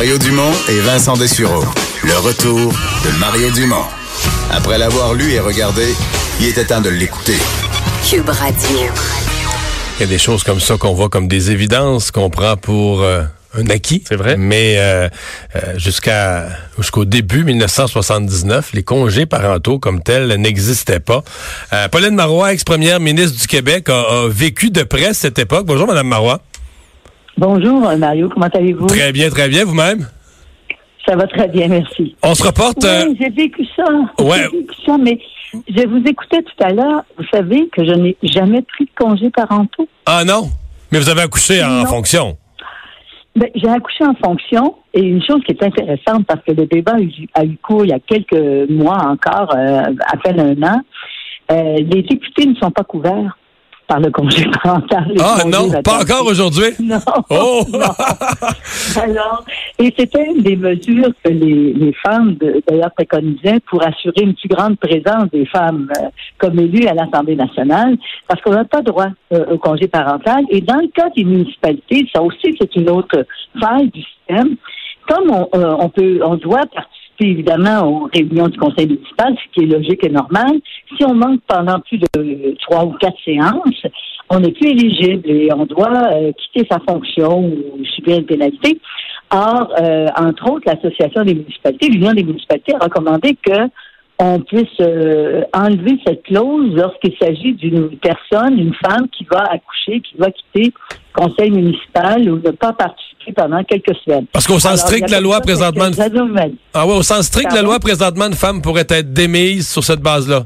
Mario Dumont et Vincent Dessureau. Le retour de Mario Dumont. Après l'avoir lu et regardé, il était temps de l'écouter. Cube Radio. Il y a des choses comme ça qu'on voit comme des évidences qu'on prend pour euh, un acquis. C'est vrai. Mais euh, euh, jusqu'à jusqu'au début 1979, les congés parentaux comme tels n'existaient pas. Pauline Marois, ex-première ministre du Québec, a, a, vécu de près cette époque. Bonjour, Madame Marois. Bonjour, Mario. Comment allez-vous? Très bien, très bien. Vous-même? Ça va très bien, merci. On se reporte. Oui, j'ai vécu ça. Ouais. J'ai vécu ça, mais je vous écoutais tout à l'heure. Vous savez que je n'ai jamais pris de congé parentaux. Ah non? Mais vous avez accouché en Non. fonction. Ben, j'ai accouché en fonction et une chose qui est intéressante parce que le débat a eu, a eu cours il y a quelques mois encore, euh, à peine un an, euh, les députés ne sont pas couverts par le congé parental. Ah non, pas encore aujourd'hui? Non. Oh! non. Alors, et c'était une des mesures que les, les femmes, d'ailleurs, préconisaient pour assurer une plus grande présence des femmes euh, comme élues à l'Assemblée nationale, parce qu'on n'a pas droit euh, au congé parental. Et dans le cas des municipalités, ça aussi, c'est une autre faille du système. Comme on, euh, on peut, on doit participer évidemment aux réunions du conseil municipal, ce qui est logique et normal. Si on manque pendant plus de trois ou quatre séances, on n'est plus éligible et on doit euh, quitter sa fonction ou subir une pénalité. Or, euh, entre autres, l'Association des municipalités, l'Union des municipalités a recommandé que on puisse euh, enlever cette clause lorsqu'il s'agit d'une personne, une femme qui va accoucher, qui va quitter le conseil municipal ou ne pas participer pendant quelques semaines. Parce qu'au sens strict, la loi présentement... Ah ouais, au sens strict, la loi présentement, une femme pourrait être démise sur cette base-là.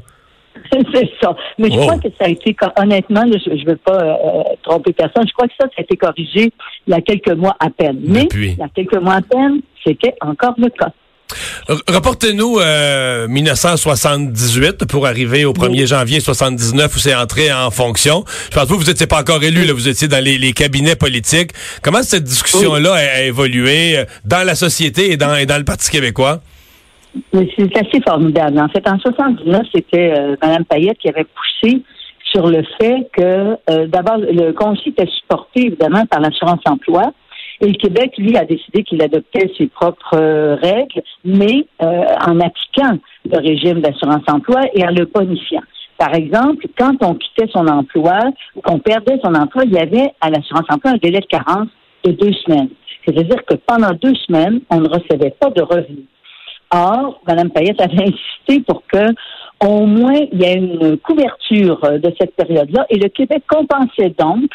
C'est ça. Mais je Oh. crois que ça a été, honnêtement, je ne veux pas euh, tromper personne, je crois que ça, ça a été corrigé il y a quelques mois à peine. Mais il y a quelques mois à peine, c'était encore le cas. Reportez-nous euh, 1978 pour arriver au 1er janvier 79 où c'est entré en fonction. Je pense que vous, vous n'étiez pas encore élu, là, vous étiez dans les, les cabinets politiques. Comment cette discussion-là a, a évolué euh, dans la société et dans, et dans le Parti québécois? C'est assez formidable. En fait, en 79, c'était euh, Mme Payette qui avait poussé sur le fait que, euh, d'abord, le congé était supporté, évidemment, par l'assurance emploi. Et le Québec, lui, a décidé qu'il adoptait ses propres euh, règles, mais euh, en appliquant le régime d'assurance emploi et en le bonifiant. Par exemple, quand on quittait son emploi ou qu'on perdait son emploi, il y avait à l'assurance emploi un délai de carence de deux semaines. C'est-à-dire que pendant deux semaines, on ne recevait pas de revenus. Or, Mme Payette avait insisté pour que, au moins, il y ait une couverture euh, de cette période-là. Et le Québec compensait donc.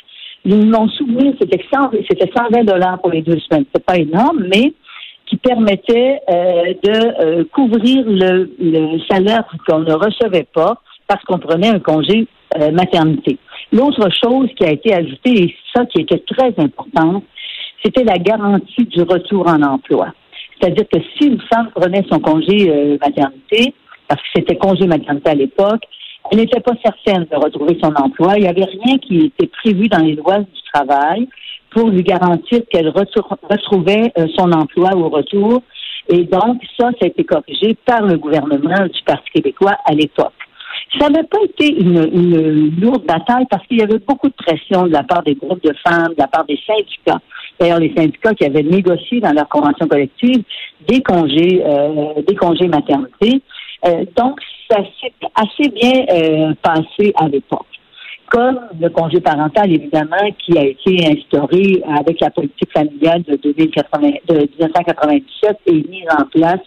Mon souvenir, c'était 100 c'était 120 dollars pour les deux semaines. C'est pas énorme, mais qui permettait euh, de euh, couvrir le, le salaire qu'on ne recevait pas parce qu'on prenait un congé euh, maternité. L'autre chose qui a été ajoutée, et ça qui était très important, c'était la garantie du retour en emploi. C'est-à-dire que si une femme prenait son congé euh, maternité, parce que c'était congé maternité à l'époque, elle n'était pas certaine de retrouver son emploi. Il n'y avait rien qui était prévu dans les lois du travail pour lui garantir qu'elle retrouvait euh, son emploi au retour. Et donc, ça, ça a été corrigé par le gouvernement du Parti québécois à l'époque. Ça n'a pas été une, une lourde bataille parce qu'il y avait beaucoup de pression de la part des groupes de femmes, de la part des syndicats. D'ailleurs, les syndicats qui avaient négocié dans leur convention collective des congés, euh, des congés maternité. Euh, donc, ça s'est assez bien euh, passé à l'époque. Comme le congé parental, évidemment, qui a été instauré avec la politique familiale de, 2080 de 1997 et mis en place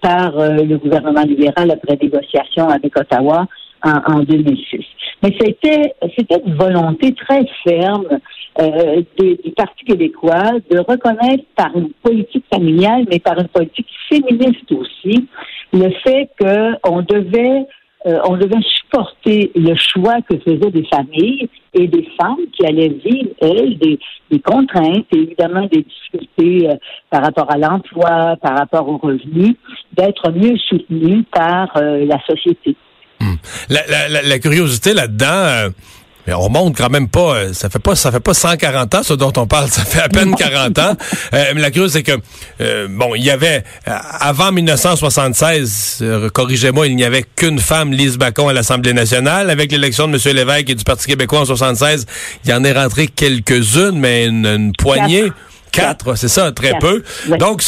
par euh, le gouvernement libéral après négociation avec Ottawa en, en 2006. Mais c'était c'était une volonté très ferme euh, des- du Parti québécois de reconnaître par une politique familiale, mais par une politique féministe aussi, le fait qu'on devait euh, on devait supporter le choix que faisaient des familles et des femmes qui allaient vivre, elles, des, contraintes et évidemment des difficultés euh, par rapport à l'emploi, par rapport aux revenus, d'être mieux soutenues par euh, la société. Hmm. La, curiosité là-dedans, mais on monte quand même pas, euh, ça fait pas, ça fait pas 140 ans, ce dont on parle, ça fait à peine 40 ans. Euh, mais la curiosité, c'est que, euh, bon, il y avait, avant 1976, corrigez-moi, il n'y avait qu'une femme, Lise Bacon, à l'Assemblée nationale. Avec l'élection de M. Lévesque et du Parti québécois en 76, il y en est rentré quelques-unes, mais une, poignée. Quatre, c'est ça, très peu. Donc,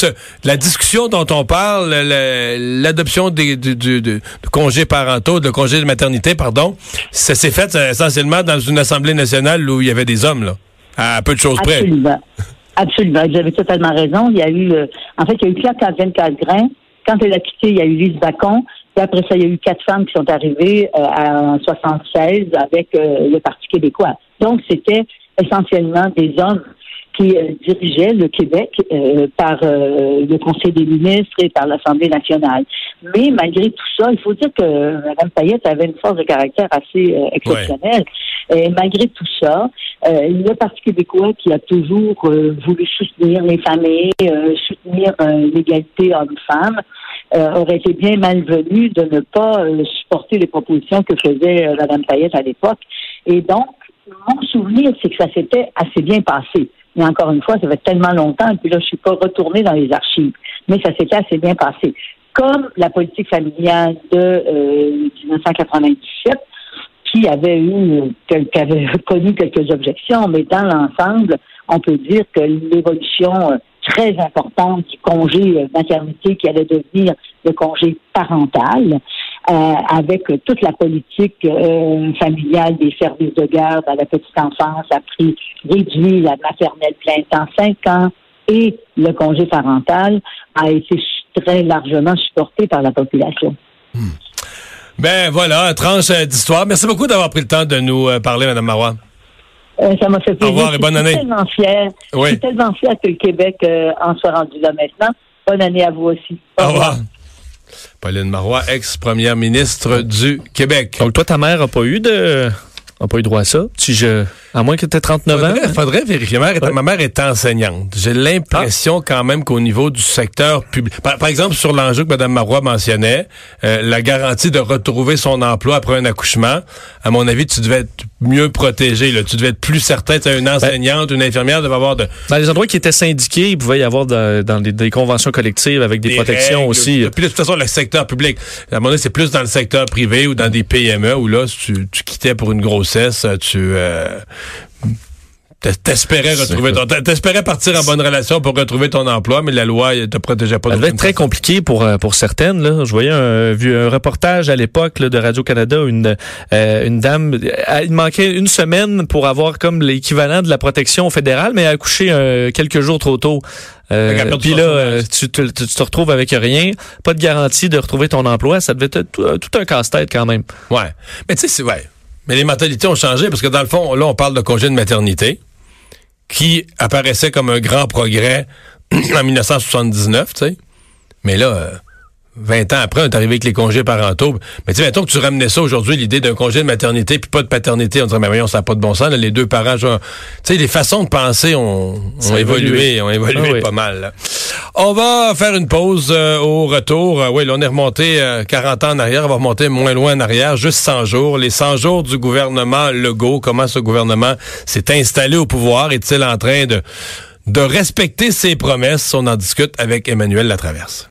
la discussion dont on parle, l'adoption des de, congés parentaux, de congés de maternité, pardon, ça s'est fait euh, essentiellement dans une assemblée nationale où il y avait des hommes, là, à peu de choses près. Absolument. Absolument. Vous avez totalement raison. Il y a eu, euh, en fait, il y a eu Claire 24 grains. Quand elle a quitté, il y a eu Lise Bacon. Puis après ça, il y a eu quatre femmes qui sont arrivées euh, en 76 avec le Parti québécois. Donc, c'était essentiellement des hommes qui euh, dirigeait le Québec euh, par euh, le Conseil des ministres et par l'Assemblée nationale. Mais malgré tout ça, il faut dire que Mme Payette avait une force de caractère assez exceptionnelle. Et malgré tout ça, le Parti québécois qui a toujours voulu soutenir les familles, soutenir l'égalité homme-femme, aurait été bien malvenu de ne pas supporter les propositions que faisait Mme Payette à l'époque. Et donc, mon souvenir, c'est que ça s'était assez bien passé. Mais encore une fois, ça fait tellement longtemps, et puis là, je suis pas retournée dans les archives. Mais ça s'était assez bien passé. Comme la politique familiale de 1997, euh, qui avait eu, qui avait connu quelques objections, mais dans l'ensemble, on peut dire que l'évolution euh, très importante du congé euh, maternité qui allait devenir le congé parental, euh, avec toute la politique euh, familiale des services de garde à la petite enfance a pris réduit la maternelle plein temps 5 ans et le congé parental a été très largement supporté par la population. Hmm. Ben voilà, tranche d'histoire. Merci beaucoup d'avoir pris le temps de nous parler, Mme Marois. ça m'a fait plaisir. Au revoir et bonne année. Je suis tellement fière. Je suis tellement fière que le Québec en soit rendu là maintenant. Bonne année à vous aussi. Au, revoir. Pauline Marois, ex-première ministre du Québec. Donc, toi, ta mère n'a pas eu de. N'a pas eu droit à ça? Si je à moins que tu aies 39 ans. Il faudrait vérifier. Ma mère, est enseignante. J'ai l'impression ah. quand même qu'au niveau du secteur public, par, exemple sur l'enjeu que Mme Marois mentionnait, euh, la garantie de retrouver son emploi après un accouchement, à mon avis, tu devais être mieux protégé. Là. Tu devais être plus certain. Tu une ben enseignante, une infirmière devait avoir de... Dans les endroits qui étaient syndiqués, il pouvait y avoir dans des, conventions collectives avec des, protections aussi. Puis de toute façon, le secteur public, à mon avis, c'est plus dans le secteur privé ou dans des PME où là, tu, tu quittais pour une grossesse, tu... Euh, T'espérais retrouver ton, t'espérais partir en bonne relation pour retrouver ton emploi, mais la loi te protégeait pas. Ça devait être très compliqué pour euh, pour certaines. Là. Je voyais un, vu un reportage à l'époque de Radio Canada, une euh, une dame, euh, il manquait une semaine pour avoir comme l'équivalent de la protection fédérale, mais elle a accouché quelques jours trop tôt. Puis là, tu, tu, te retrouves avec rien, pas de garantie de retrouver ton emploi. Ça devait être tout, tout un casse-tête quand même. Ouais, mais tu sais, c'est ouais. Mais les mentalités ont changé parce que dans le fond, là, on parle de congé de maternité qui apparaissait comme un grand progrès en 1979, tu sais. Mais là, euh, 20 ans après, on est arrivé avec les congés parentaux. Mais tu sais, mettons que tu ramenais ça aujourd'hui, l'idée d'un congé de maternité puis pas de paternité. On dirait, mais voyons, ça n'a pas de bon sens. les deux parents, tu sais, les façons de penser ont, évolué, ont évolué ah pas mal. On va faire une pause euh, au retour. Euh, oui, là, on est remonté 40 euh, ans en arrière. On va remonter moins loin en arrière, juste 100 jours. Les 100 jours du gouvernement Legault. Comment ce gouvernement s'est installé au pouvoir? Est-il en train de, de respecter ses promesses? On en discute avec Emmanuel Latraverse.